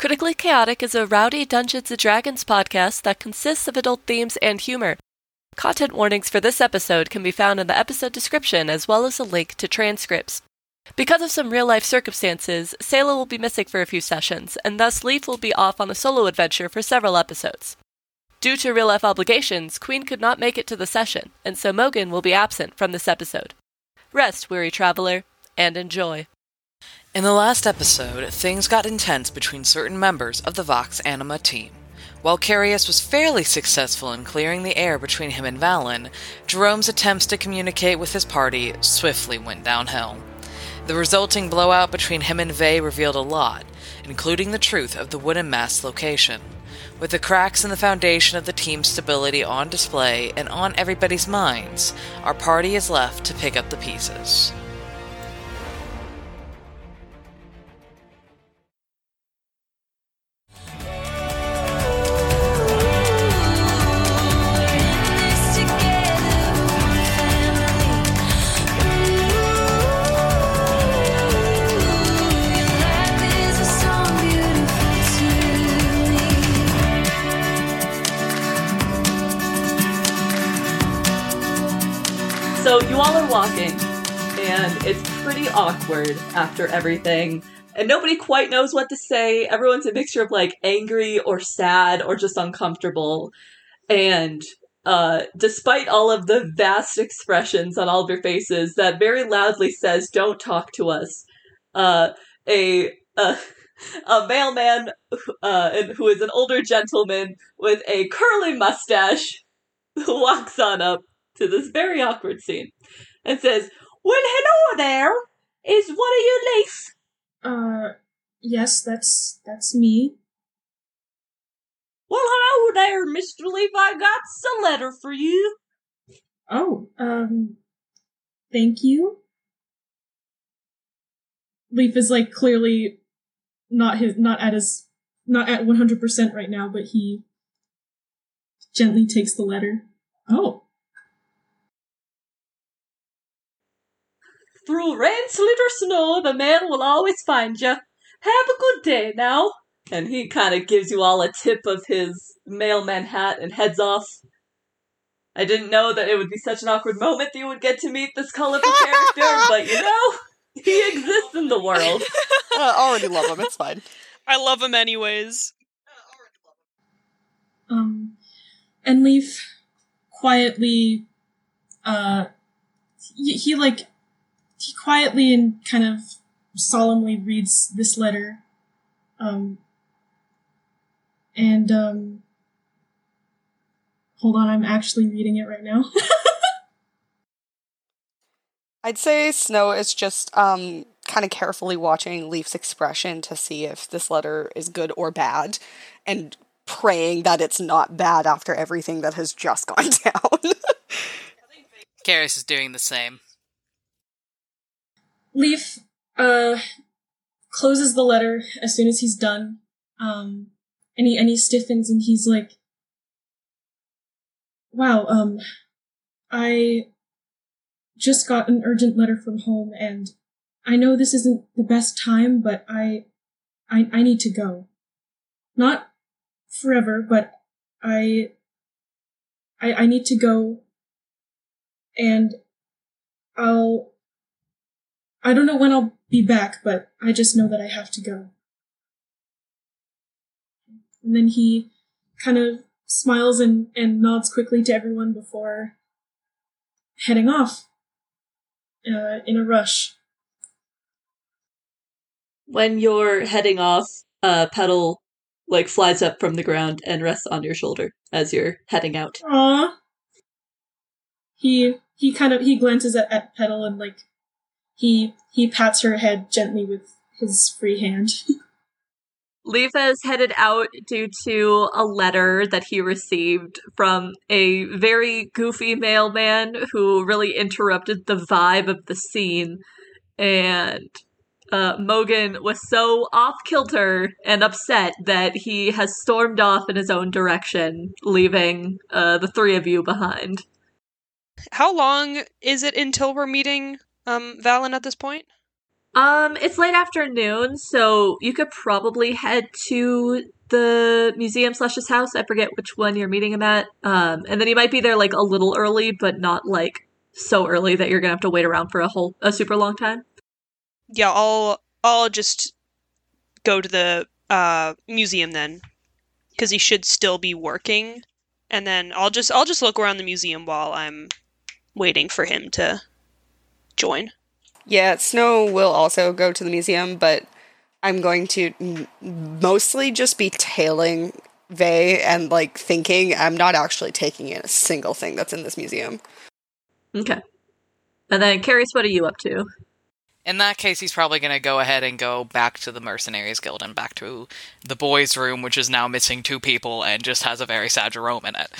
Critically Chaotic is a rowdy Dungeons & Dragons podcast that consists of adult themes and humor. Content warnings for this episode can be found in the episode description as well as a link to transcripts. Because of some real life circumstances, Sayla will be missing for a few sessions, and thus Leaf will be off on a solo adventure for several episodes. Due to real life obligations, Queen could not make it to the session, and so Mogan will be absent from this episode. Rest, weary traveler, and enjoy. In the last episode, things got intense between certain members of the Vox Anima team. While Carius was fairly successful in clearing the air between him and Valen, Jerome's attempts to communicate with his party swiftly went downhill. The resulting blowout between him and Vey revealed a lot, including the truth of the wooden mast's location. With the cracks in the foundation of the team's stability on display and on everybody's minds, our party is left to pick up the pieces. So you all are walking, and it's pretty awkward after everything. And nobody quite knows what to say. Everyone's a mixture of like angry or sad or just uncomfortable. And uh, despite all of the vast expressions on all of your faces, that very loudly says, "Don't talk to us." Uh, a a, mailman uh, who is an older gentleman with a curly mustache walks on up to this very awkward scene and says, Well, hello there. Is one of you Leaf? Uh, yes, that's that's me. Well, hello there, Mr. Leaf. I got a letter for you. Oh, um, thank you. Leaf is like clearly not his, not at his, not at one hundred percent right now, but he gently takes the letter. Oh, Through rain, sleet, or snow, the man will always find you. Have a good day now. And he kind of gives you all a tip of his mailman hat and heads off. I didn't know that it would be such an awkward moment that you would get to meet this colorful character, but you know, he exists in the world. I already love him. It's fine. I love him anyways. um, and Leaf quietly, uh, he, he like he quietly and kind of solemnly reads this letter. Um, and, um, hold on, I'm actually reading it right now. I'd say Snow is just um kind of carefully watching Leaf's expression to see if this letter is good or bad and praying that it's not bad after everything that has just gone down. Carius is doing the same. Leaf, uh, closes the letter as soon as he's done. Um, and he, and he stiffens and he's like, wow, um, I just got an urgent letter from home and I know this isn't the best time, but I, I, I need to go. Not forever, but I, I, I need to go and I'll, I don't know when I'll be back, but I just know that I have to go. And then he kind of smiles and, and nods quickly to everyone before heading off uh, in a rush. When you're heading off, uh, Petal like flies up from the ground and rests on your shoulder as you're heading out. Aww. He he kind of he glances at, at Petal and like he he pats her head gently with his free hand. Leaf has headed out due to a letter that he received from a very goofy mailman who really interrupted the vibe of the scene. And uh, Mogan was so off kilter and upset that he has stormed off in his own direction, leaving uh, the three of you behind. How long is it until we're meeting um Valen at this point? Um, it's late afternoon, so you could probably head to the museum slash his house. I forget which one you're meeting him at. Um, and then you might be there like a little early, but not like so early that you're gonna have to wait around for a whole a super long time. Yeah, I'll I'll just go to the uh, museum then, because he should still be working, and then I'll just I'll just look around the museum while I'm waiting for him to join. Yeah, Snow will also go to the museum, but I'm going to m- mostly just be tailing Vey and like thinking I'm not actually taking in a single thing that's in this museum. Okay. And then Carius, what are you up to? In that case, he's probably going to go ahead and go back to the Mercenaries Guild and back to the boys' room, which is now missing two people and just has a very sad Jerome in it.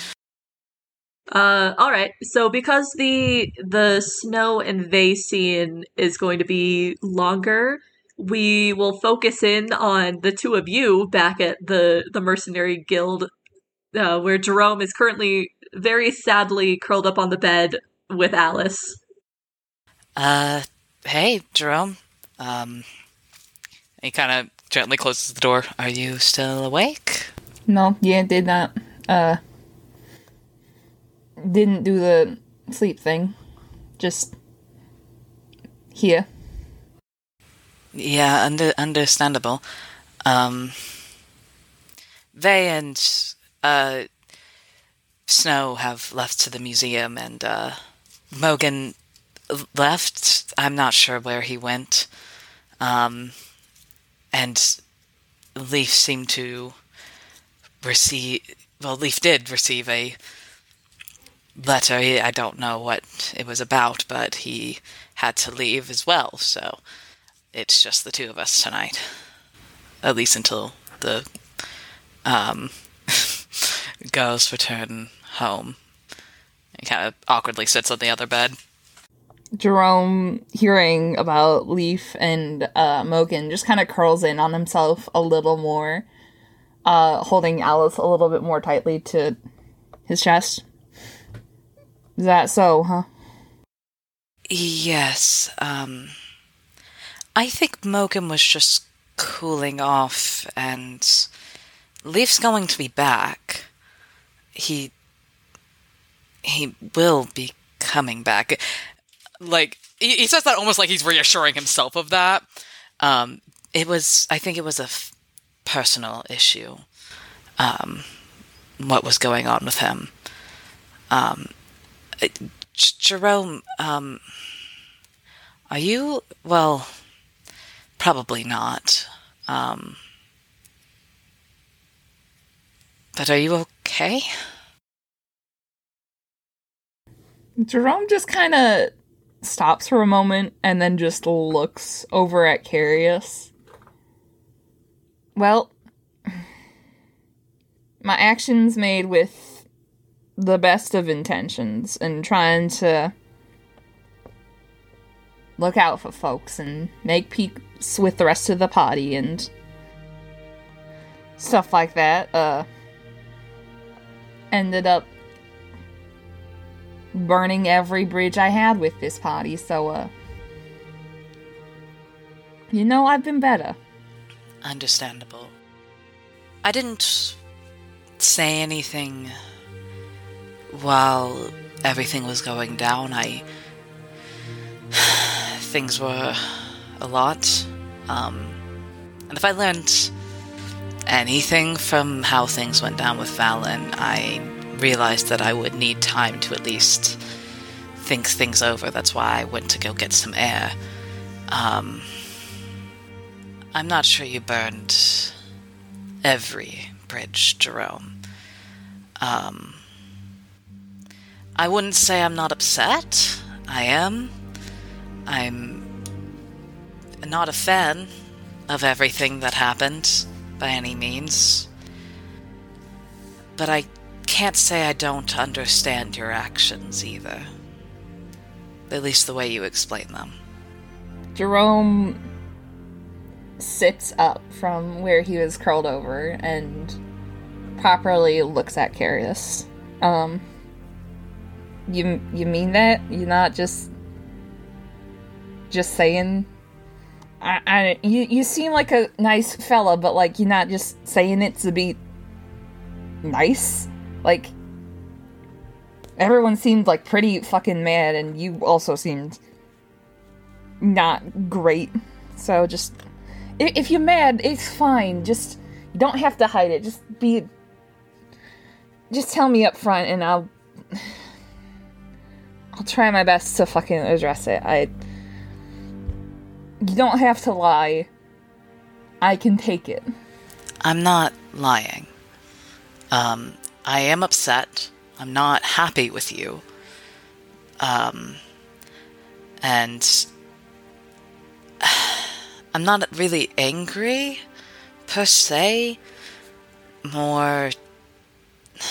Uh, all right. So because the the snow and vey scene is going to be longer, we will focus in on the two of you back at the the mercenary guild, uh, where Jerome is currently very sadly curled up on the bed with Alice. Uh, hey, Jerome. Um, he kind of gently closes the door. Are you still awake? No, yeah, did not. Uh, didn't do the sleep thing. Just here. Yeah, under, understandable. Um, they and uh, Snow have left to the museum, and uh, Mogan left. I'm not sure where he went. Um, and Leaf seemed to receive. Well, Leaf did receive a letter. I don't know what it was about, but he had to leave as well. So it's just the two of us tonight, at least until the um, girls return home. He kind of awkwardly sits on the other bed. Jerome, hearing about Leaf and uh, Mogan, just kind of curls in on himself a little more, uh, holding Alice a little bit more tightly to his chest. Is that so, huh? Yes, um. I think Mogan was just cooling off, and Leaf's going to be back. He. He will be coming back. Like, he, says that almost like he's reassuring himself of that. Um, it was, I think it was a f- personal issue, um, what was going on with him. Um, Jerome, um, are you, well, probably not. Um, but are you okay? Jerome just kind of stops for a moment and then just looks over at Carius. Well, my actions made with the best of intentions and trying to look out for folks and make peace with the rest of the party and stuff like that. Uh, ended up burning every bridge I had with this party, so, uh. You know, I've been better. Understandable. I didn't say anything while everything was going down. I. Things were a lot. Um, and if I learned anything from how things went down with Valen, I realized that I would need time to at least think things over. That's why I went to go get some air. Um, I'm not sure you burned every bridge, Jerome. Um, I wouldn't say I'm not upset. I am. I'm not a fan of everything that happened by any means. But I can't say I don't understand your actions either. At least the way you explain them. Jerome sits up from where he was curled over and properly looks at Carius. Um, you you mean that? You're not just just saying I, I you you seem like a nice fella, but like you're not just saying it to be nice. Like everyone seemed like pretty fucking mad, and you also seemed not great. So just i- if you're mad, it's fine. Just you don't have to hide it. Just be. Just tell me up front, and I'll. I'll try my best to fucking address it. I. You don't have to lie. I can take it. I'm not lying. Um, I am upset. I'm not happy with you. Um, and I'm not really angry, per se. More.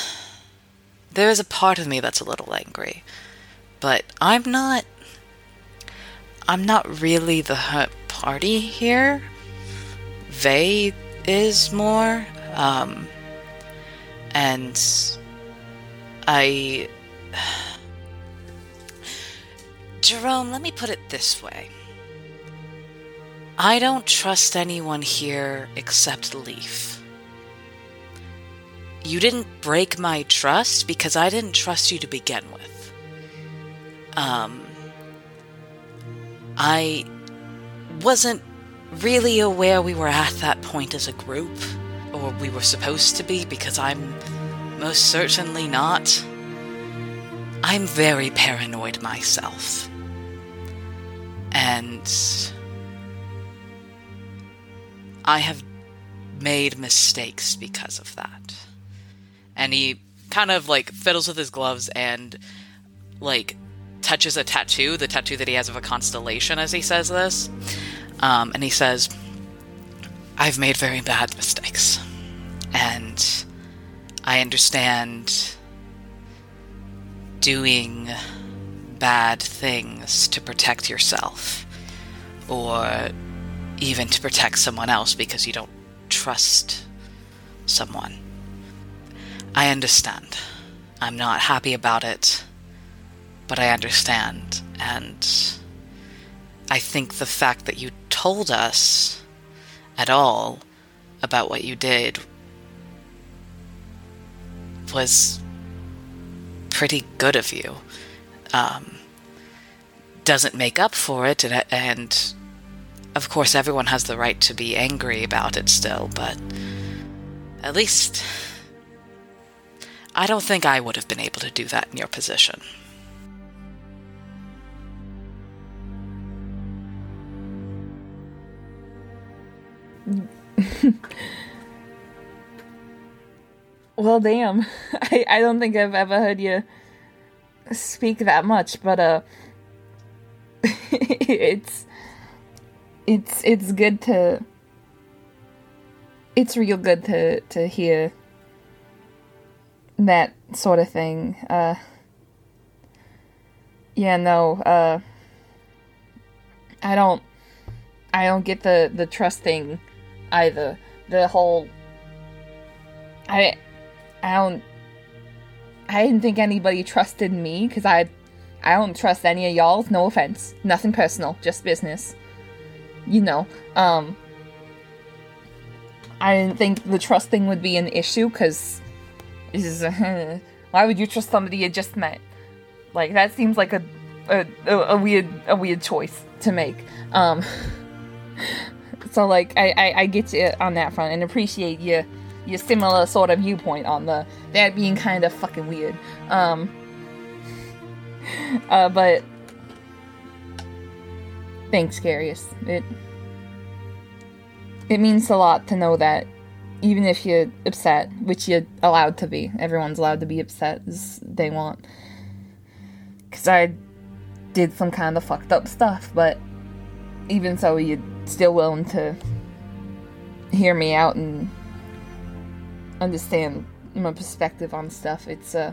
There is a part of me that's a little angry. But I'm not. I'm not really the party here. Vay is more. Um, and I. Jerome, let me put it this way. I don't trust anyone here except Leaf. You didn't break my trust because I didn't trust you to begin with. Um, I wasn't really aware we were at that point as a group, or we were supposed to be, because I'm most certainly not. I'm very paranoid myself. And I have made mistakes because of that. And he kind of like fiddles with his gloves and like touches a tattoo, the tattoo that he has of a constellation as he says this. Um, and he says, I've made very bad mistakes. And I understand doing bad things to protect yourself. Or even to protect someone else because you don't trust someone. I understand. I'm not happy about it, but I understand. And I think the fact that you told us at all about what you did was pretty good of you. Um, doesn't make up for it, and, and of course, everyone has the right to be angry about it still, but at least I don't think I would have been able to do that in your position. Well, damn. I, I don't think I've ever heard you speak that much, but uh, it's it's it's good to it's real good to to hear that sort of thing. Uh, yeah, no. Uh, I don't I don't get the the trust thing either. The whole I I don't. I didn't think anybody trusted me because I, I don't trust any of y'all. No offense, nothing personal, just business. You know. Um. I didn't think the trust thing would be an issue because, this is why would you trust somebody you just met? Like that seems like a, a a weird a weird choice to make. Um. So like I, I I get you on that front and appreciate you your similar sort of viewpoint on the that being kind of fucking weird. Um uh but thanks, Carius. It it means a lot to know that even if you're upset, which you're allowed to be, everyone's allowed to be upset as they want. Cause I did some kind of fucked up stuff, but even so, you're still willing to hear me out and understand my perspective on stuff. It's uh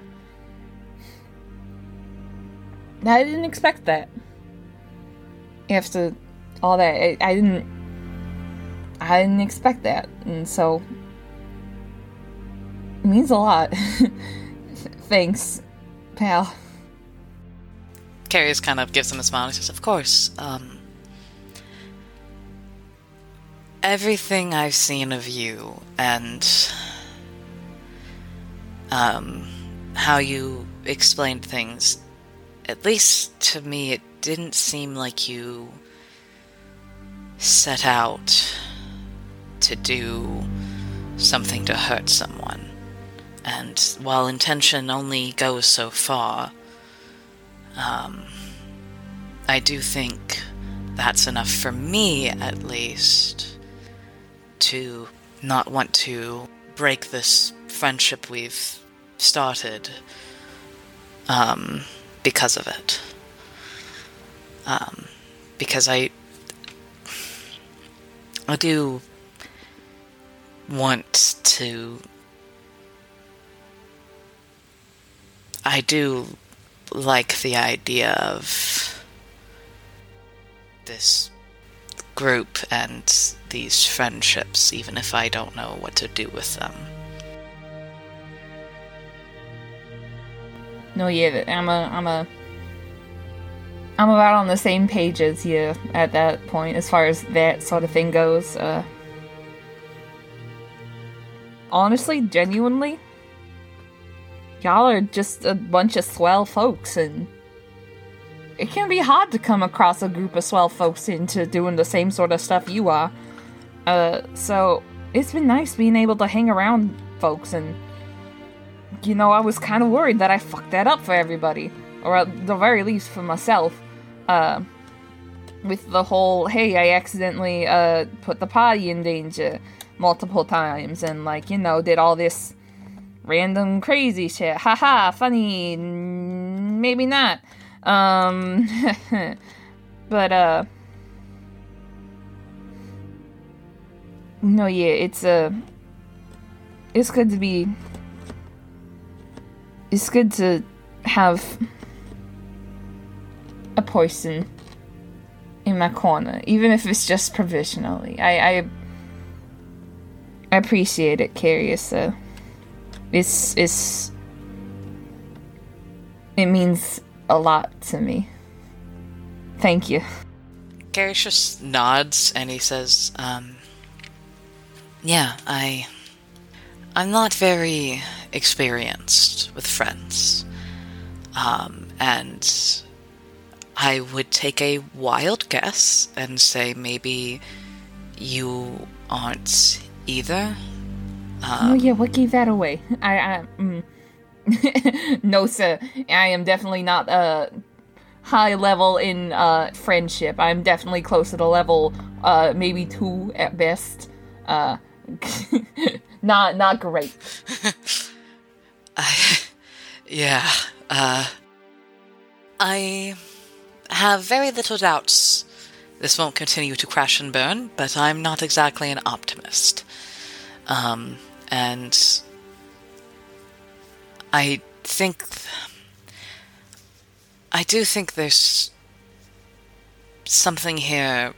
I didn't expect that. After all that, I, I didn't I didn't expect that. And so it means a lot. Thanks, pal. Carius kind of gives him a smile and says, Of course. Um, everything I've seen of you and um, how you explained things, at least to me, it didn't seem like you set out to do something to hurt someone. And while intention only goes so far, um, I do think that's enough for me, at least, to not want to break this friendship we've started um, because of it. Um, because I, I do want to. I do like the idea of this group and these friendships, even if I don't know what to do with them. No, yeah, I'm a, I'm a, I'm about on the same page as you at that point as far as that sort of thing goes. Uh, honestly, genuinely, y'all are just a bunch of swell folks, and it can be hard to come across a group of swell folks into doing the same sort of stuff you are. Uh, so it's been nice being able to hang around folks and you know, I was kind of worried that I fucked that up for everybody, or at the very least for myself. Uh, with the whole, hey, I accidentally uh, put the party in danger multiple times, and like, you know, did all this random crazy shit. Haha, funny. Maybe not. Um, but uh, no, yeah, it's uh, it's good to be it's good to have a person in my corner, even if it's just provisionally. I I, I appreciate it, Carius. So it's it's it means a lot to me. Thank you. Carius just nods and he says, um, "Yeah, I." I'm not very experienced with friends. Um, and I would take a wild guess and say maybe you aren't either. Um, oh yeah, what gave that away? I, I mm. no sir, I am definitely not uh high level in uh friendship. I'm definitely close to the level uh maybe two at best. Uh not not great. I, yeah, uh, I have very little doubts this won't continue to crash and burn, but I'm not exactly an optimist. Um, and I think. I do think there's something here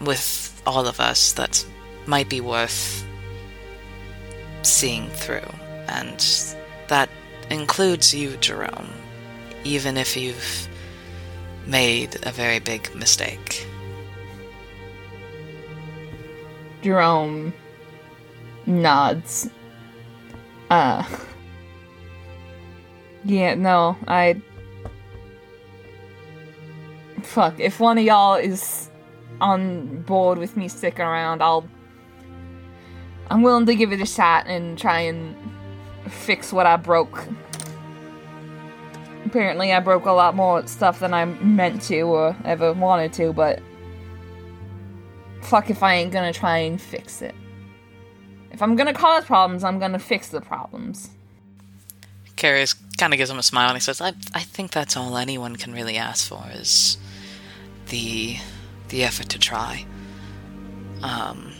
with all of us that might be worth seeing through. And that includes you, Jerome, even if you've made a very big mistake. Jerome nods. Uh. Yeah, no, I. Fuck, if one of y'all is on board with me sticking around, I'll I'm willing to give it a shot and try and fix what I broke. Apparently, I broke a lot more stuff than I meant to or ever wanted to, but fuck if I ain't gonna try and fix it. If I'm gonna cause problems, I'm gonna fix the problems. Carius kind of gives him a smile and he says, I, I think that's all anyone can really ask for is the the effort to try. Um,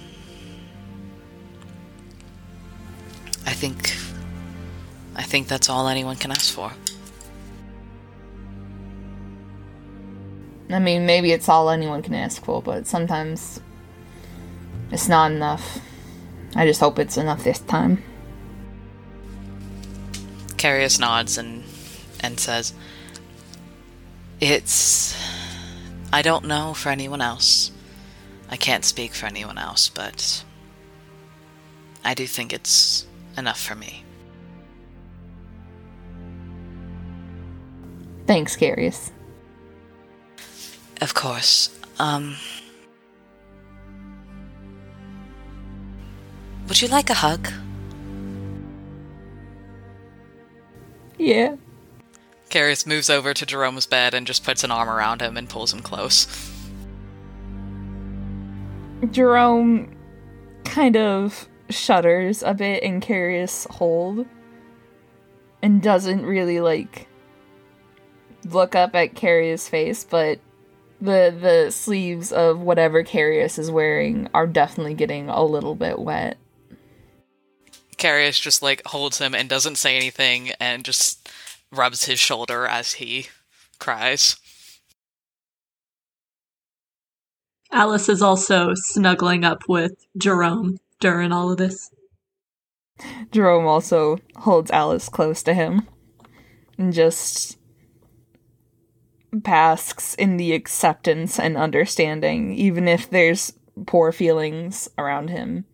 I think I think that's all anyone can ask for. I mean, maybe it's all anyone can ask for, but sometimes it's not enough. I just hope it's enough this time. Carius nods and and says, "It's I don't know for anyone else. I can't speak for anyone else, but I do think it's enough for me. Thanks, Carius. Of course. Um. Would you like a hug? Yeah. Carius moves over to Jerome's bed and just puts an arm around him and pulls him close. Jerome kind of shudders a bit in Carius' hold and doesn't really like look up at Carius' face, but the the sleeves of whatever Carius is wearing are definitely getting a little bit wet. Carius just like holds him and doesn't say anything and just rubs his shoulder as he cries. Alice is also snuggling up with Jerome during all of this. Jerome also holds Alice close to him and just basks in the acceptance and understanding, even if there's poor feelings around him.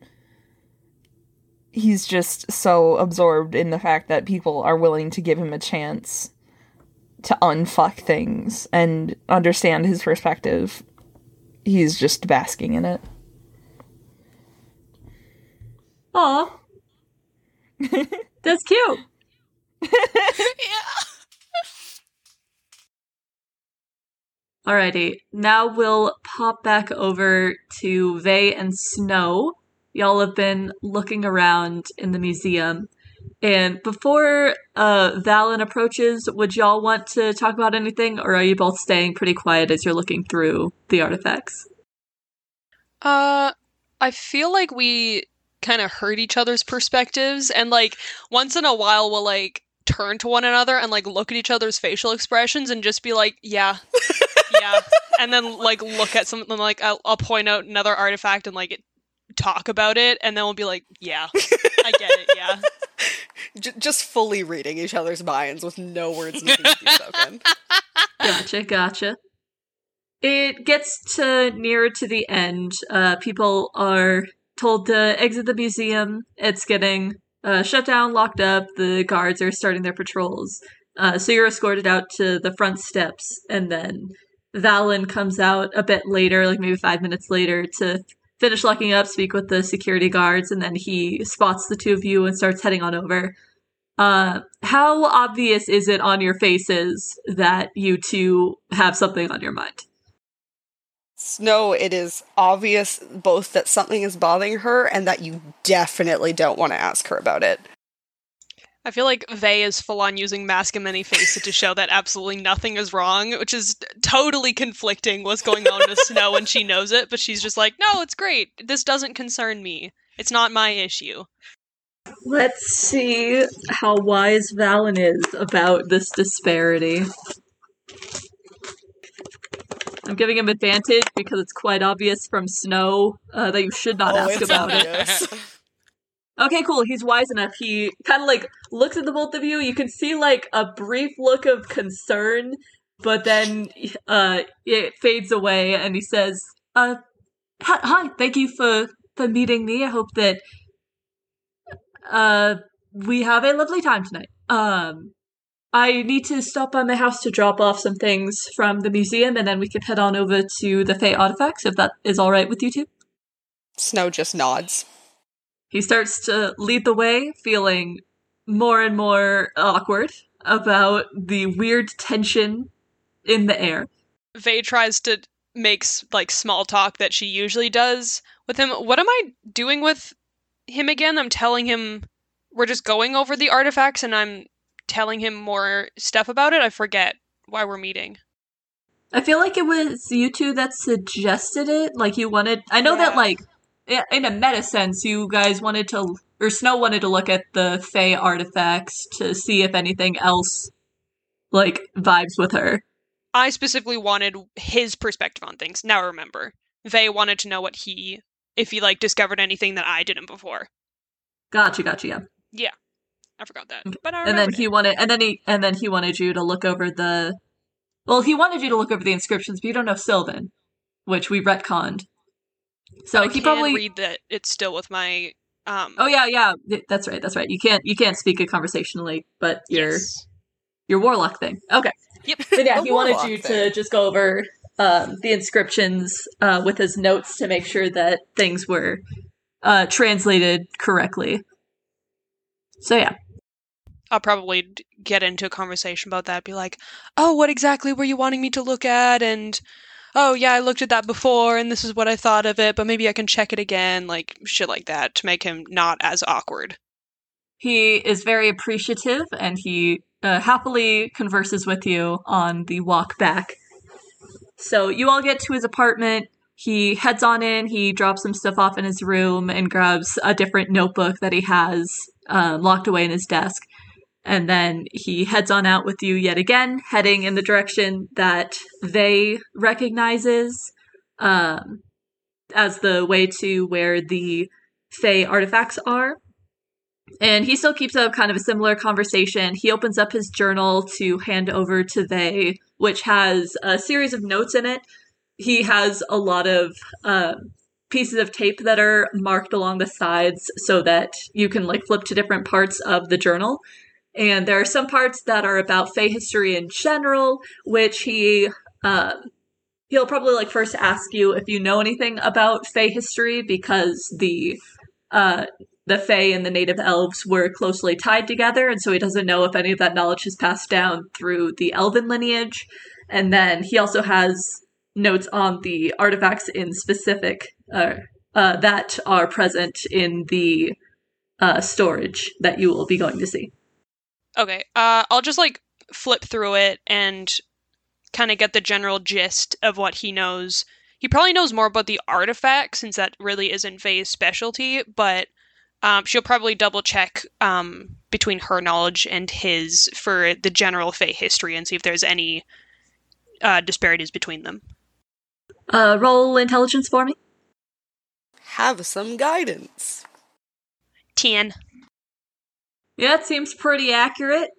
He's just so absorbed in the fact that people are willing to give him a chance to unfuck things and understand his perspective. He's just basking in it. Aw. That's cute. yeah. Alrighty, now we'll pop back over to Vay and Snow. Y'all have been looking around in the museum. And before uh, Valen approaches, would y'all want to talk about anything, or are you both staying pretty quiet as you're looking through the artifacts? Uh, I feel like we kind of heard each other's perspectives, and like once in a while we'll like turn to one another and like look at each other's facial expressions and just be like, yeah, yeah, and then like look at something like I'll, I'll point out another artifact and like it, talk about it, and then we'll be like, yeah, I get it, yeah. J- just fully reading each other's minds with no words needing to be spoken. Gotcha, gotcha. It gets to nearer to the end. Uh, people are told to exit the museum. It's getting uh, shut down, locked up. The guards are starting their patrols. Uh, so you're escorted out to the front steps, and then Valen comes out a bit later, like maybe five minutes later, to finish locking up, speak with the security guards, and then he spots the two of you and starts heading on over. Uh, how obvious is it on your faces that you two have something on your mind? Snow, it is obvious both that something is bothering her and that you definitely don't want to ask her about it. I feel like Vay is full on using mask and many faces to show that absolutely nothing is wrong, which is totally conflicting what's going on with Snow and she knows it, but she's just like, no, it's great. This doesn't concern me. It's not my issue. Let's see how wise Valen is about this disparity. I'm giving him advantage because it's quite obvious from Snow uh, that you should not Oh, ask about it. Okay, cool. He's wise enough. He kind of like looks at the both of you. You can see like a brief look of concern, but then uh it fades away and he says, "Uh hi, hi. thank you for for meeting me. I hope that uh we have a lovely time tonight. Um I need to stop by my house to drop off some things from the museum and then we can head on over to the Fey artifacts if that is all right with you two." Snow just nods. He starts to lead the way, feeling more and more awkward about the weird tension in the air. Vay tries to make like small talk that she usually does with him. What am I doing with him again? I'm telling him we're just going over the artifacts and I'm telling him more stuff about it. I forget why we're meeting. I feel like it was you two that suggested it. Like you wanted. I know that like in a meta sense, you guys wanted to, or Snow wanted to look at the Fey artifacts to see if anything else like vibes with her. I specifically wanted his perspective on things. Now I remember. Vay wanted to know what he if he like discovered anything that I didn't before. Gotcha, gotcha. Yeah. Yeah. I forgot that. But I and then he it. wanted and then he and then he wanted you to look over the well he wanted you to look over the inscriptions but you don't know sylvan which we retconned So I he can probably read that it's still with my um. Oh yeah, yeah. That's right. That's right. You can't you can't speak it conversationally, but your yes. your warlock thing. Okay. Yep. But yeah, he wanted warlock you to just go over um, the inscriptions uh, with his notes to make sure that things were uh, translated correctly. So yeah. I'll probably get into a conversation about that. Be like, "Oh, what exactly were you wanting me to look at?" And, "Oh, yeah, I looked at that before, and this is what I thought of it, but maybe I can check it again." Like shit like that to make him not as awkward. He is very appreciative and he uh, happily converses with you on the walk back. So you all get to his apartment. He heads on in, he drops some stuff off in his room and grabs a different notebook that he has um, locked away in his desk. And then he heads on out with you yet again, heading in the direction that they recognizes um, as the way to where the Fey artifacts are. And he still keeps up kind of a similar conversation. He opens up his journal to hand over to they, which has a series of notes in it. He has a lot of um, pieces of tape that are marked along the sides so that you can like flip to different parts of the journal. And there are some parts that are about Fey history in general, which he um, he'll probably like first ask you if you know anything about Fey history because the uh, the Fae and the native elves were closely tied together, and so he doesn't know if any of that knowledge is passed down through the elven lineage. And then he also has notes on the artifacts in specific uh, uh, that are present in the uh, storage that you will be going to see. Okay. Uh, I'll just like flip through it and kind of get the general gist of what he knows. He probably knows more about the artifact since that really isn't Faye's specialty, but um, she'll probably double check um, between her knowledge and his for the general Faye history and see if there's any uh, disparities between them. Uh, roll intelligence for me. Have some guidance. 10. Yeah, it seems pretty accurate.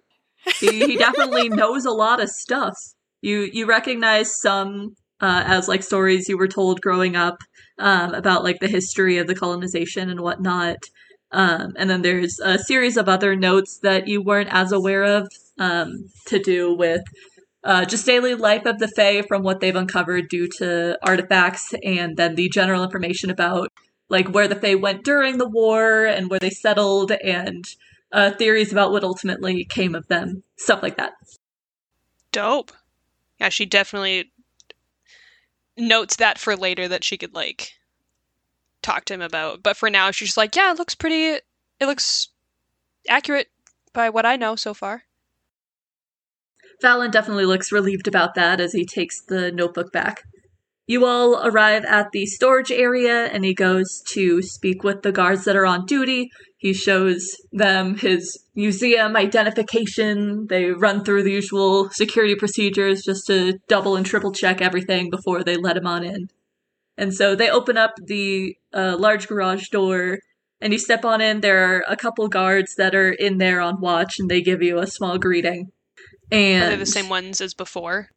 He, he definitely knows a lot of stuff. You you recognize some uh, as like stories you were told growing up um, about like the history of the colonization and whatnot. Um, and then there's a series of other notes that you weren't as aware of um, to do with uh, just daily life of the Fae from what they've uncovered due to artifacts, and then the general information about like where the Fae went during the war and where they settled, and uh, theories about what ultimately came of them, stuff like that. Dope. Yeah, she definitely notes that for later that she could like talk to him about. But for now, she's just like, yeah, it looks pretty. It looks accurate by what I know so far. Valen definitely looks relieved about that as he takes the notebook back. You all arrive at the storage area and he goes to speak with the guards that are on duty. He shows them his museum identification. They run through the usual security procedures just to double and triple check everything before they let him on in. And so they open up the uh, large garage door and you step on in. There are a couple guards that are in there on watch and they give you a small greeting. And Are they the same ones as before?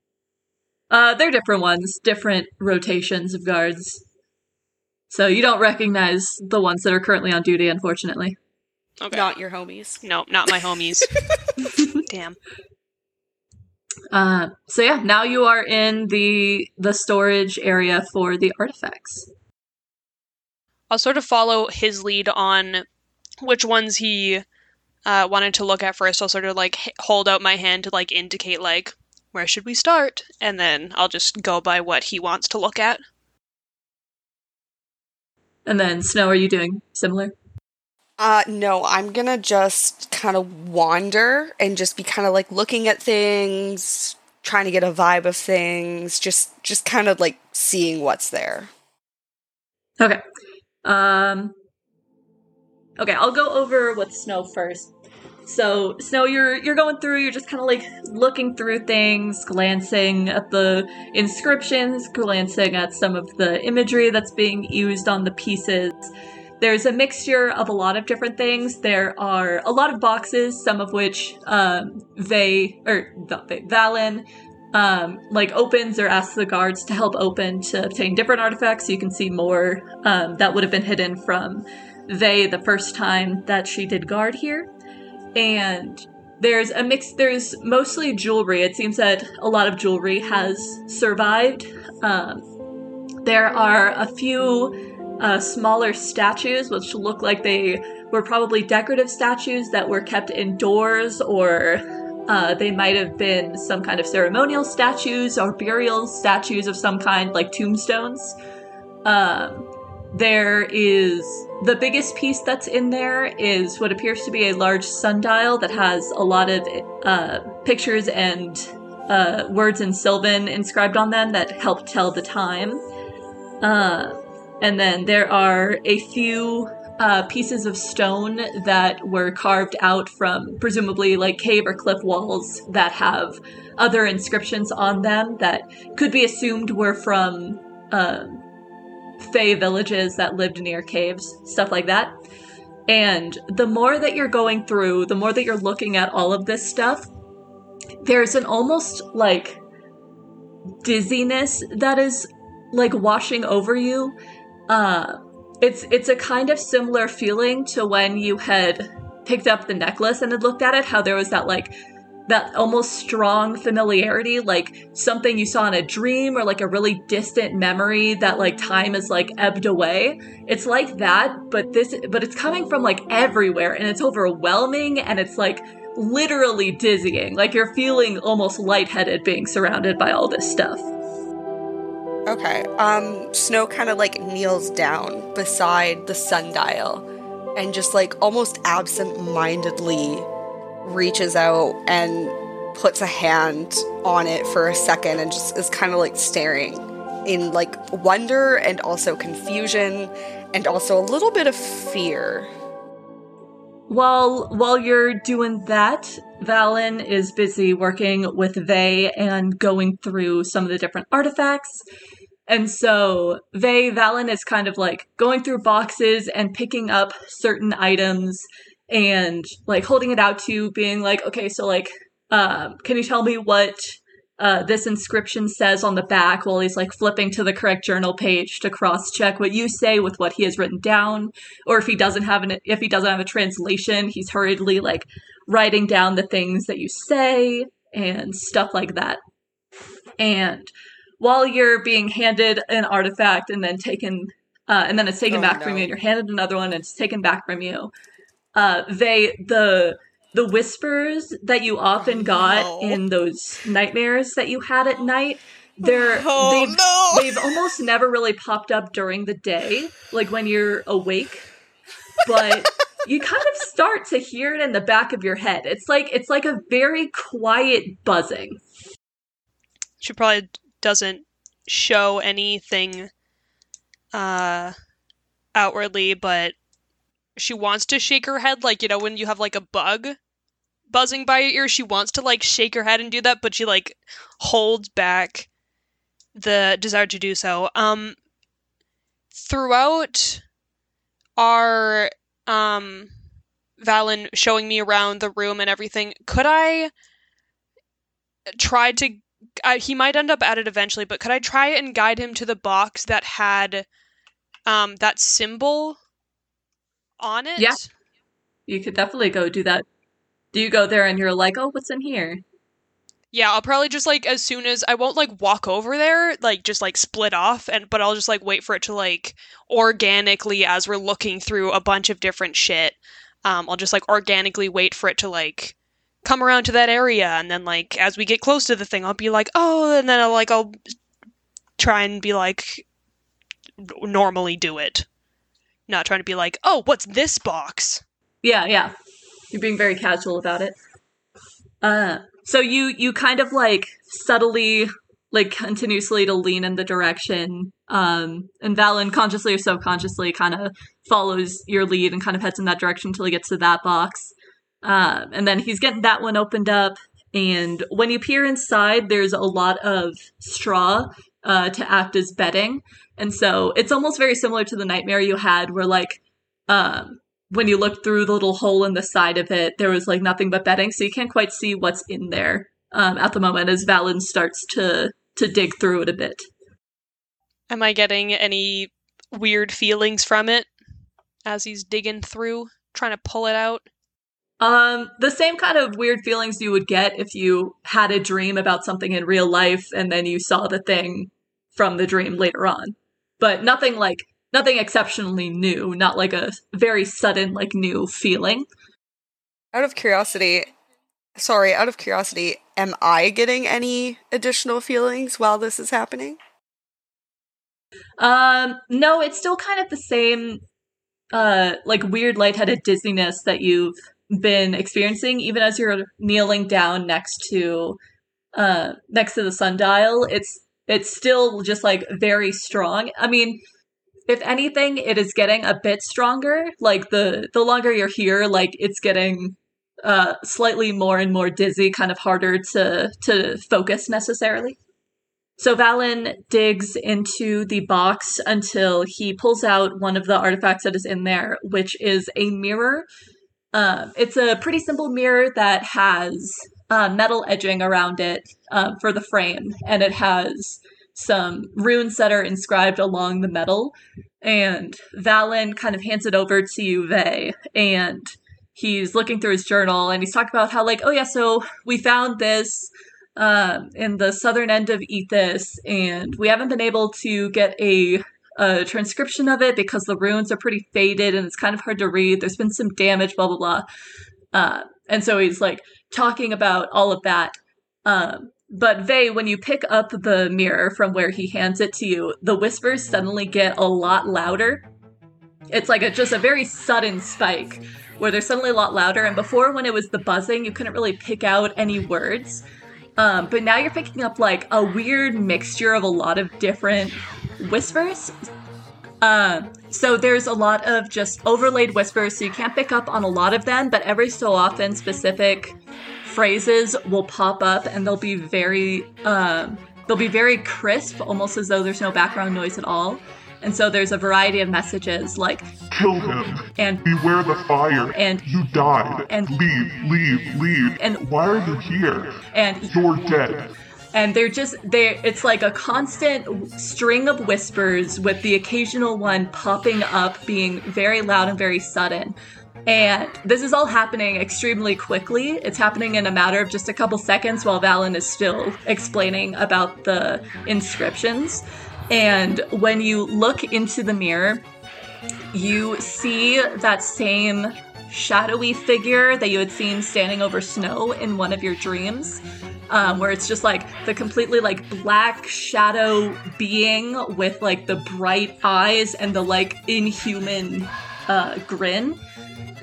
uh, they're different ones, different rotations of guards. So you don't recognize the ones that are currently on duty, unfortunately. Okay. Not your homies. no, not my homies. Damn. Uh, so yeah, now you are in the the storage area for the artifacts. I'll sort of follow his lead on which ones he uh, wanted to look at first. I'll sort of like hold out my hand to like indicate like where should we start, and then I'll just go by what he wants to look at. And then Snow, are you doing similar? Uh, no, I'm gonna just kind of wander and just be kind of like looking at things, trying to get a vibe of things, just just kind of like seeing what's there. Okay. Um Okay, I'll go over with Snow first. So, Snow, you're you're going through, you're just kind of like looking through things, glancing at the inscriptions, glancing at some of the imagery that's being used on the pieces. There's a mixture of a lot of different things. There are a lot of boxes, some of which um, they or not they, Valen um, like opens or asks the guards to help open to obtain different artifacts you can see more um, that would have been hidden from they the first time that she did guard here and there's a mix there's mostly jewelry. It seems that a lot of jewelry has survived. Um, there are a few uh, smaller statues which look like they were probably decorative statues that were kept indoors or uh, they might have been some kind of ceremonial statues or burial statues of some kind like tombstones. Um, there is the biggest piece that's in there is what appears to be a large sundial that has a lot of uh, pictures and uh, words in Sylvan inscribed on them that help tell the time. Uh, and then there are a few uh, pieces of stone that were carved out from presumably like cave or cliff walls that have other inscriptions on them that could be assumed were from uh, Fey villages that lived near caves, stuff like that. And the more that you're going through, the more that you're looking at all of this stuff, there's an almost like dizziness that is like washing over you. Uh it's it's a kind of similar feeling to when you had picked up the necklace and had looked at it, how there was that like that almost strong familiarity, like something you saw in a dream or like a really distant memory that like time is like ebbed away. It's like that, but this, but it's coming from like everywhere and it's overwhelming and it's like literally dizzying. Like you're feeling almost lightheaded being surrounded by all this stuff. Okay. Um, Snow kind of like kneels down beside the sundial and just like almost absent mindedly reaches out and puts a hand on it for a second and just is kind of like staring in like wonder and also confusion and also a little bit of fear. While while you're doing that, Valen is busy working with Vey and going through some of the different artifacts. And so Vey Valen is kind of like going through boxes and picking up certain items and like holding it out to you, being like, okay, so like, um, can you tell me what uh, this inscription says on the back while he's like flipping to the correct journal page to cross check what you say with what he has written down or if he doesn't have an if he doesn't have a translation he's hurriedly like writing down the things that you say and stuff like that and while you're being handed an artifact and then taken uh, and then it's taken Oh, back no. from you and you're handed another one and it's taken back from you uh, they the the whispers that you often got no. in those nightmares that you had at night they're Oh, they've, no. they've almost never really popped up during the day like when you're awake but you kind of start to hear it in the back of your head it's like it's like a very quiet buzzing She probably doesn't show anything uh outwardly, but she wants to shake her head like, you know, when you have like a bug buzzing by your ear, she wants to like shake her head and do that, but she like holds back the desire to do so. Um throughout our um Valen showing me around the room and everything, could I try to I, he might end up at it eventually, but could I try and guide him to the box that had um that symbol on it? Yeah. you could definitely go do that do you go there and you're like oh what's in here Yeah, I'll probably just like as soon as I won't like walk over there, like just like split off and but I'll just like wait for it to like organically as we're looking through a bunch of different shit. Um I'll just like organically wait for it to like come around to that area and then like as we get close to the thing I'll be like, "Oh," and then I'll like I'll try and be like normally do it. Not trying to be like, "Oh, what's this box?" Yeah, yeah. You're being very casual about it. Uh so you you kind of like subtly like continuously to lean in the direction um and Valen consciously or subconsciously kind of follows your lead and kind of heads in that direction until he gets to that box. Um and then he's getting that one opened up and when you peer inside there's a lot of straw uh to act as bedding. And so it's almost very similar to the nightmare you had where like um when you looked through the little hole in the side of it, there was like nothing but bedding, so you can't quite see what's in there. um, at the moment as Valen starts to to dig through it a bit. Am I getting any weird feelings from it as he's digging through, trying to pull it out? Um, the same kind of weird feelings you would get if you had a dream about something in real life and then you saw the thing from the dream later on. But nothing like nothing exceptionally new, not like a very sudden like new feeling. Out of curiosity, sorry, out of curiosity, am I getting any additional feelings while this is happening? Um, no, it's still kind of the same uh like weird lightheaded dizziness that you've been experiencing even as you're kneeling down next to uh next to the sundial. It's it's still just like very strong. I mean, if anything, it is getting a bit stronger. Like the the longer you're here, like it's getting uh slightly more and more dizzy, kind of harder to to focus necessarily. So Valen digs into the box until he pulls out one of the artifacts that is in there, which is a mirror. Uh, it's a pretty simple mirror that has uh, metal edging around it um, for the frame, and it has some runes that are inscribed along the metal. And Valen kind of hands it over to Yuve, and he's looking through his journal, and he's talking about how, like, oh yeah, so we found this um, in the southern end of Ethis, and we haven't been able to get a, a, transcription of it because the runes are pretty faded and it's kind of hard to read. There's been some damage, blah blah blah. Uh, and so he's like talking about all of that. Um, but Vey, when you pick up the mirror from where he hands it to you, the whispers suddenly get a lot louder. It's like a, just a very sudden spike where they're suddenly a lot louder. And before, when it was the buzzing, you couldn't really pick out any words. Um, but now you're picking up like a weird mixture of a lot of different whispers. Uh, so there's a lot of just overlaid whispers, so you can't pick up on a lot of them, but every so often specific phrases will pop up and they'll be very um, they'll be very crisp, almost as though there's no background noise at all. And so there's a variety of messages like Kill him. And beware the fire. And you died. And leave, leave, leave. And why are you here? And you're dead. And they're just they it's like a constant string of whispers with the occasional one popping up being very loud and very sudden. And this is all happening extremely quickly. It's happening in a matter of just a couple seconds while Valen is still explaining about the inscriptions. And when you look into the mirror, you see that same shadowy figure that you had seen standing over snow in one of your dreams. Um, where it's just like the completely like black shadow being with like the bright eyes and the like inhuman uh, grin.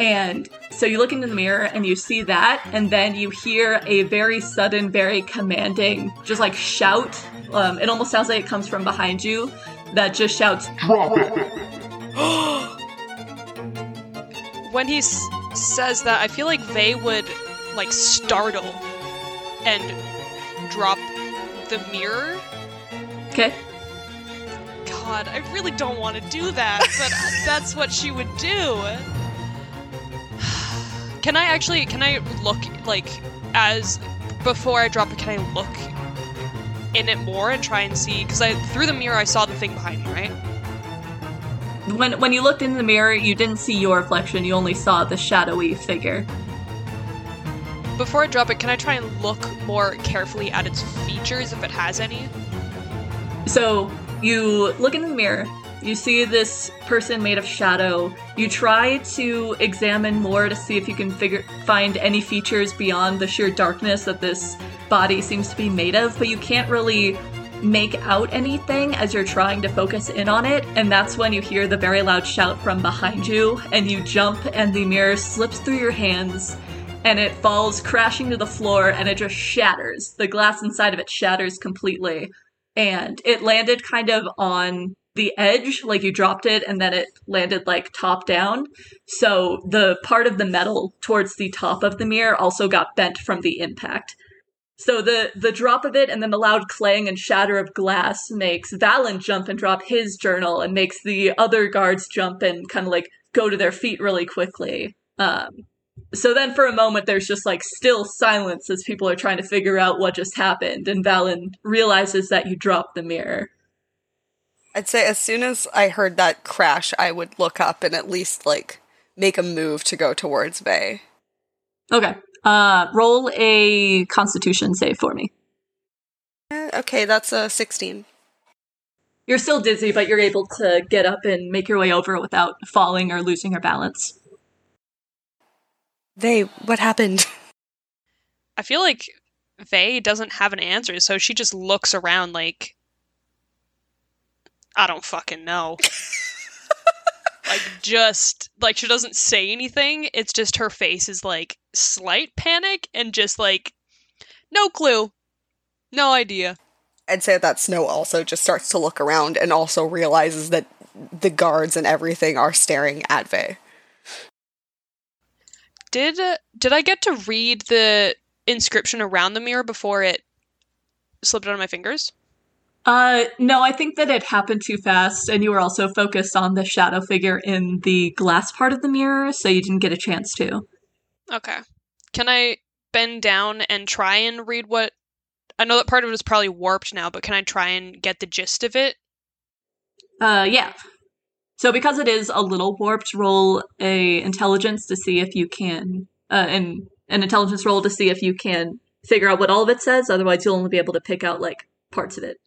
And so you look into the mirror and you see that, and then you hear a very sudden, very commanding, just like shout. Um, it almost sounds like it comes from behind you that just shouts, Drop it! when he s- says that, I feel like Vey would like startle and drop the mirror. Okay. God, I really don't want to do that, but that's what she would do. Can I actually? Can I look like as before I drop it? Can I look in it more and try and see? Because I through the mirror I saw the thing behind me, right? When when you looked in the mirror, you didn't see your reflection. You only saw the shadowy figure. Before I drop it, can I try and look more carefully at its features if it has any? So you look in the mirror. You see this person made of shadow. You try to examine more to see if you can figure find any features beyond the sheer darkness that this body seems to be made of, but you can't really make out anything as you're trying to focus in on it, and that's when you hear the very loud shout from behind you, and you jump and the mirror slips through your hands and it falls crashing to the floor and it just shatters. The glass inside of it shatters completely. And it landed kind of on the edge, like you dropped it and then it landed like top down. So the part of the metal towards the top of the mirror also got bent from the impact. So the the drop of it and then the loud clang and shatter of glass makes Valen jump and drop his journal and makes the other guards jump and kind of like go to their feet really quickly. Um, so then for a moment there's just like still silence as people are trying to figure out what just happened and Valen realizes that you dropped the mirror. I'd say as soon as I heard that crash, I would look up and at least like make a move to go towards Vey. Okay. Uh roll a constitution save for me. Eh, Okay, that's a 16. You're still dizzy, but you're able to get up and make your way over without falling or losing your balance. Vay, what happened? I feel like Vay doesn't have an answer, so she just looks around like I don't fucking know. like just like she doesn't say anything. It's just her face is like slight panic and just like no clue. No idea. I'd say that Snow also just starts to look around and also realizes that the guards and everything are staring at Vay. Did did I get to read the inscription around the mirror before it slipped out of my fingers? Uh, no, I think that it happened too fast, and you were also focused on the shadow figure in the glass part of the mirror, so you didn't get a chance to. Okay. Can I bend down and try and read what I know that part of it is probably warped now, but can I try and get the gist of it? Uh, yeah. So because it is a little warped, roll a intelligence to see if you can, uh, an an intelligence roll to see if you can figure out what all of it says. Otherwise, you'll only be able to pick out like parts of it.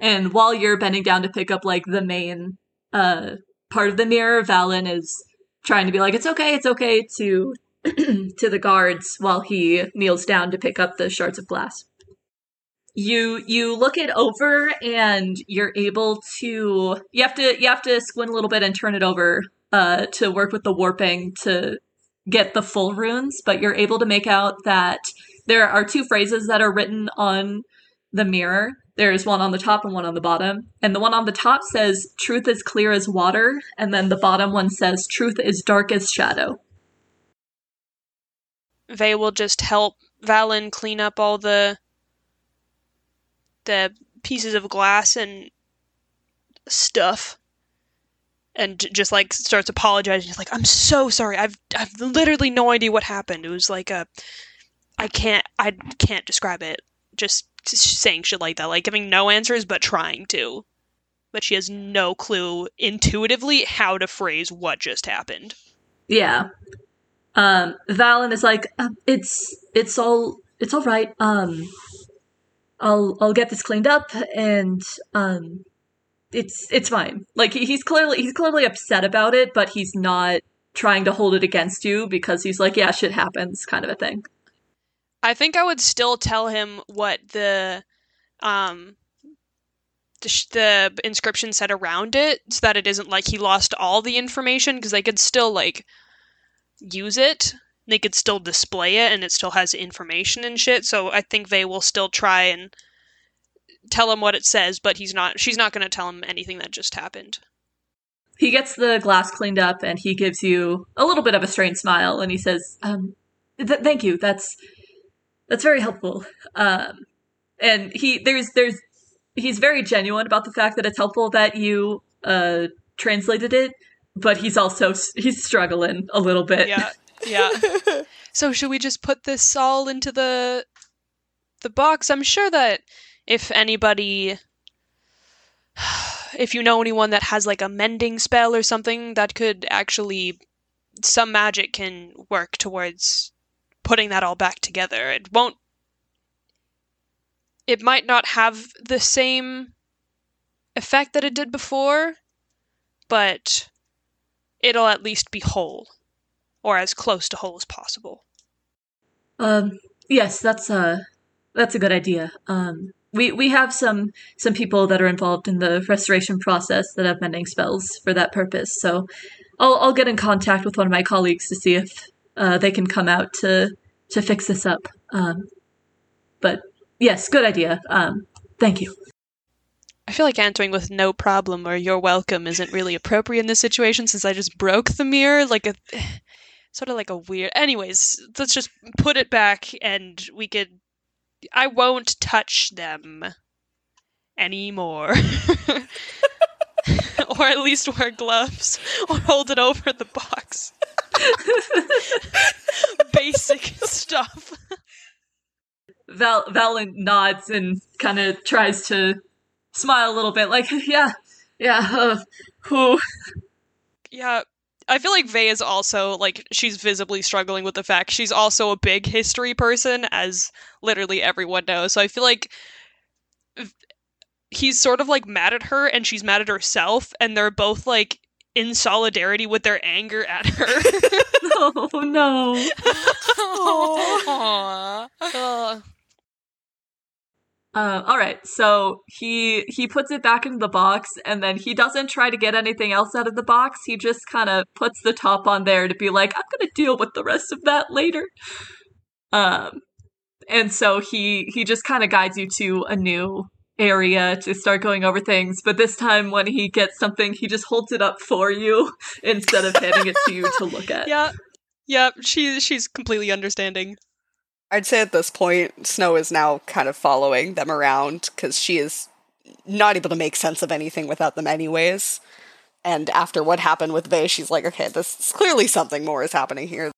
And while you're bending down to pick up like the main uh part of the mirror, Valen is trying to be like, "It's okay, it's okay," to to the guards while he kneels down to pick up the shards of glass you you look it over and you're able to you have to you have to squint a little bit and turn it over uh to work with the warping to get the full runes but you're able to make out that there are two phrases that are written on the mirror. There's one on the top and one on the bottom. And the one on the top says truth is clear as water. And then the bottom one says truth is dark as shadow. Vay will just help Valen clean up all the the pieces of glass and stuff and just like starts apologizing. He's like i'm so sorry. I've i've literally no idea what happened. It was like a i can't i can't describe it. Just saying shit like that like giving no answers but trying to. But she has no clue intuitively how to phrase what just happened. Yeah. Um, Valen is like, um, it's it's all it's all right. Um, I'll I'll get this cleaned up, and um, it's it's fine. Like he, he's clearly he's clearly upset about it, but he's not trying to hold it against you because he's like, yeah, shit happens, kind of a thing. I think I would still tell him what the um the, the inscription said around it so that it isn't like he lost all the information because they could still like use it they could still display it and it still has information and shit so i think they will still try and tell him what it says but he's not she's not going to tell him anything that just happened He gets the glass cleaned up, and he gives you a little bit of a strained smile, and he says, um, th- "Thank you. That's that's very helpful." Um, and he there's there's he's very genuine about the fact that it's helpful that you uh translated it, but he's also he's struggling a little bit. yeah yeah. So should we just put this all into the the box? I'm sure that if anybody if you know anyone that has like a mending spell or something that could actually some magic can work towards putting that all back together. It won't it might not have the same effect that it did before but it'll at least be whole or as close to whole as possible Um, yes, that's a that's a good idea. Um, we we have some some people that are involved in the restoration process that have mending spells for that purpose. So, I'll I'll get in contact with one of my colleagues to see if uh, they can come out to to fix this up. Um, but yes, good idea. Um, thank you. I feel like answering with no problem or you're welcome isn't really appropriate in this situation since I just broke the mirror like a sort of like a weird anyways let's just put it back and we could I won't touch them anymore or at least wear gloves or hold it over the box basic stuff. Val Valen nods and kind of tries to smile a little bit, like, yeah, yeah, uh, who? Yeah, I feel like Vey is also like she's visibly struggling with the fact she's also a big history person, as literally everyone knows. So I feel like he's sort of like mad at her, and she's mad at herself, and they're both like in solidarity with their anger at her. Oh no. Aww. Ugh. Uh, all right, so he he puts it back into the box, and then he doesn't try to get anything else out of the box. He just kind of puts the top on there to be like, I'm gonna deal with the rest of that later. Um, and so he he just kind of guides you to a new area to start going over things. But this time, when he gets something, he just holds it up for you instead of handing it to you to look at. yeah, yeah, she she's completely understanding. I'd say at this point, Snow is now kind of following them around because she is not able to make sense of anything without them, anyways. And after what happened with Vay, she's like, okay, this is clearly something more is happening here.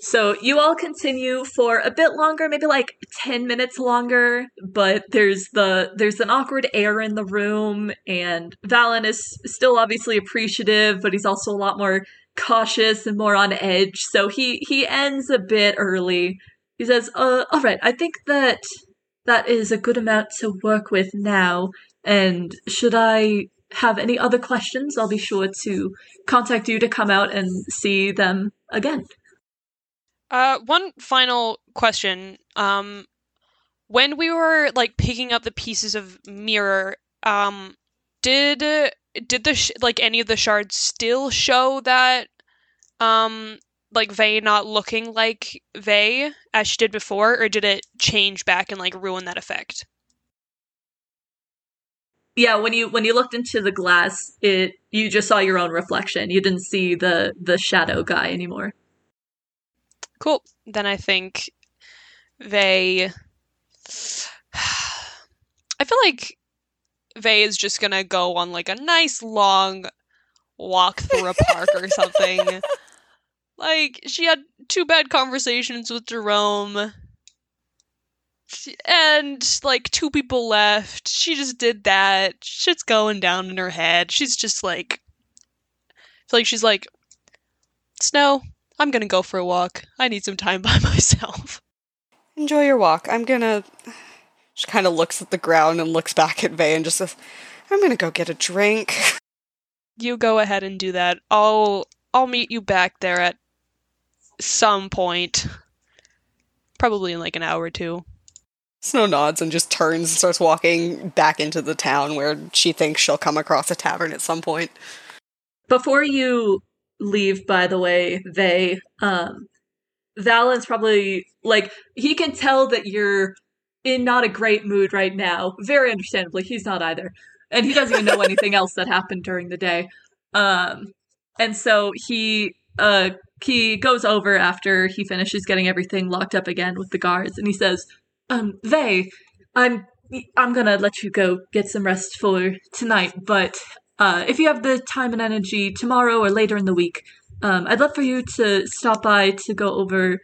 So you all continue for a bit longer, maybe like 10 minutes longer, but there's the there's an awkward air in the room and Valen is still obviously appreciative, but he's also a lot more cautious and more on edge. So he he ends a bit early. He says, "Uh all right, I think that that is a good amount to work with now, and should I have any other questions, I'll be sure to contact you to come out and see them again." Uh, one final question. Um, when we were like picking up the pieces of mirror, um, did did the sh- like any of the shards still show that, um, like Vey not looking like Vey as she did before, or did it change back and like ruin that effect? Yeah, when you when you looked into the glass, it you just saw your own reflection. You didn't see the the shadow guy anymore. Cool. Then I think they. I feel like Vey is just gonna go on like a nice long walk through a park or something. Like she had two bad conversations with Jerome. And like two people left. She just did that. Shit's going down in her head. She's just like like she's like Snow, I'm gonna go for a walk. I need some time by myself. Enjoy your walk. I'm gonna. She kind of looks at the ground and looks back at Vey and just says, I'm gonna go get a drink. You go ahead and do that. I'll I'll meet you back there at some point. Probably in like an hour or two. Snow nods and just turns and starts walking back into the town where she thinks she'll come across a tavern at some point. Before you leave, by the way, they um Valen's probably like he can tell that you're in not a great mood right now. Very understandably, he's not either. And he doesn't even know anything else that happened during the day. Um and so he uh he goes over after he finishes getting everything locked up again with the guards and he says, um, Vey, I'm I'm gonna let you go get some rest for tonight, but uh, if you have the time and energy tomorrow or later in the week, um, I'd love for you to stop by to go over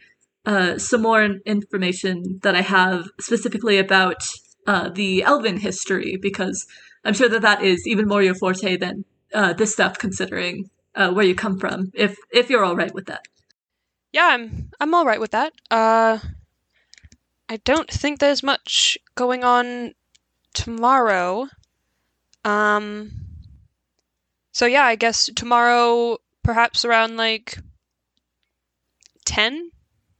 uh, some more information that I have specifically about uh, the Elven history, because I'm sure that that is even more your forte than uh, this stuff, considering uh, where you come from. If if you're all right with that. Yeah, I'm I'm all right with that. Uh I don't think there's much going on tomorrow. Um So yeah, I guess tomorrow perhaps around like 10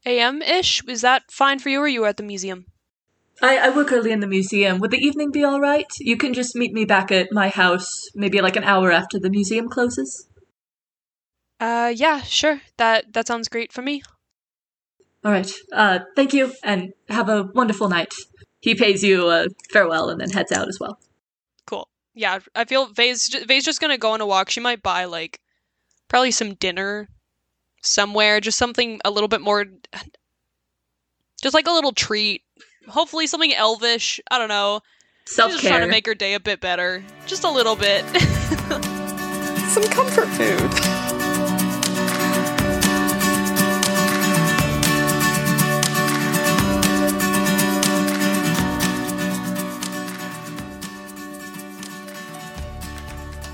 a.m. ish. Is that fine for you or you are at the museum? I, I work early in the museum. Would the evening be all right? You can just meet me back at my house, maybe like an hour after the museum closes. Uh yeah, sure. That that sounds great for me. All right. Uh, thank you, and have a wonderful night. He pays you a farewell and then heads out as well. Cool. Yeah, I feel Vay's Vay's just gonna go on a walk. She might buy like probably some dinner somewhere, just something a little bit more, just like a little treat. Hopefully something elvish. I don't know. Self She's just trying to make her day a bit better, just a little bit. Some comfort food.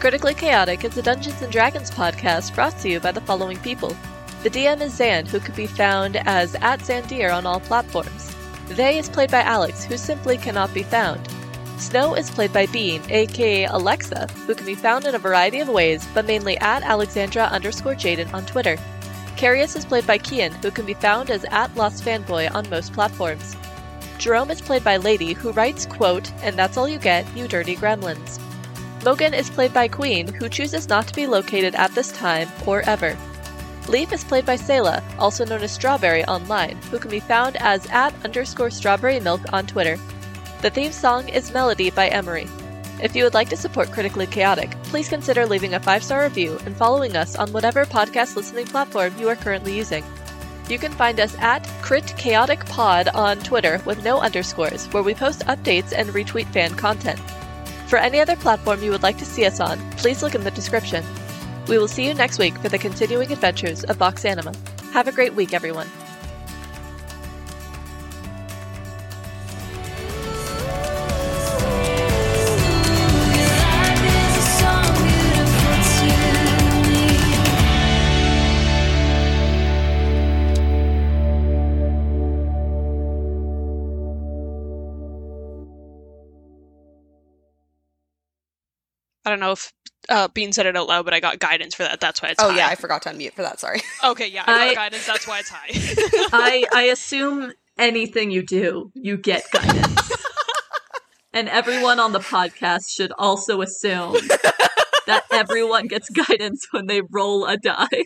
Critically Chaotic is a Dungeons and Dragons podcast brought to you by the following people. The DM is Zan, who can be found as at Zandir on all platforms. Vey is played by Alex, who simply cannot be found. Snow is played by Bean, aka Alexa, who can be found in a variety of ways, but mainly at Alexandra underscore Jaden on Twitter. Carius is played by Kian, who can be found as at Lost Fanboy on most platforms. Jerome is played by Lady, who writes, quote, and that's all you get, you dirty gremlins. Mogan is played by Queen, who chooses not to be located at this time or ever. Leaf is played by Selah, also known as Strawberry online, who can be found as at underscore strawberry milk on Twitter. The theme song is Melody by Emery. If you would like to support Critically Chaotic, please consider leaving a five star review and following us on whatever podcast listening platform you are currently using. You can find us at Crit Chaotic Pod on Twitter with no underscores, where we post updates and retweet fan content. For any other platform you would like to see us on, please look in the description. We will see you next week for the continuing adventures of Vox Anima. Have a great week, everyone. I don't know if uh, Bean said it out loud, but I got guidance for that. That's why it's Oh high. yeah, I forgot to unmute for that. Sorry. Okay, yeah, I got I- guidance. That's why it's high. I I assume anything you do, you get guidance. and everyone on the podcast should also assume that everyone gets guidance when they roll a die.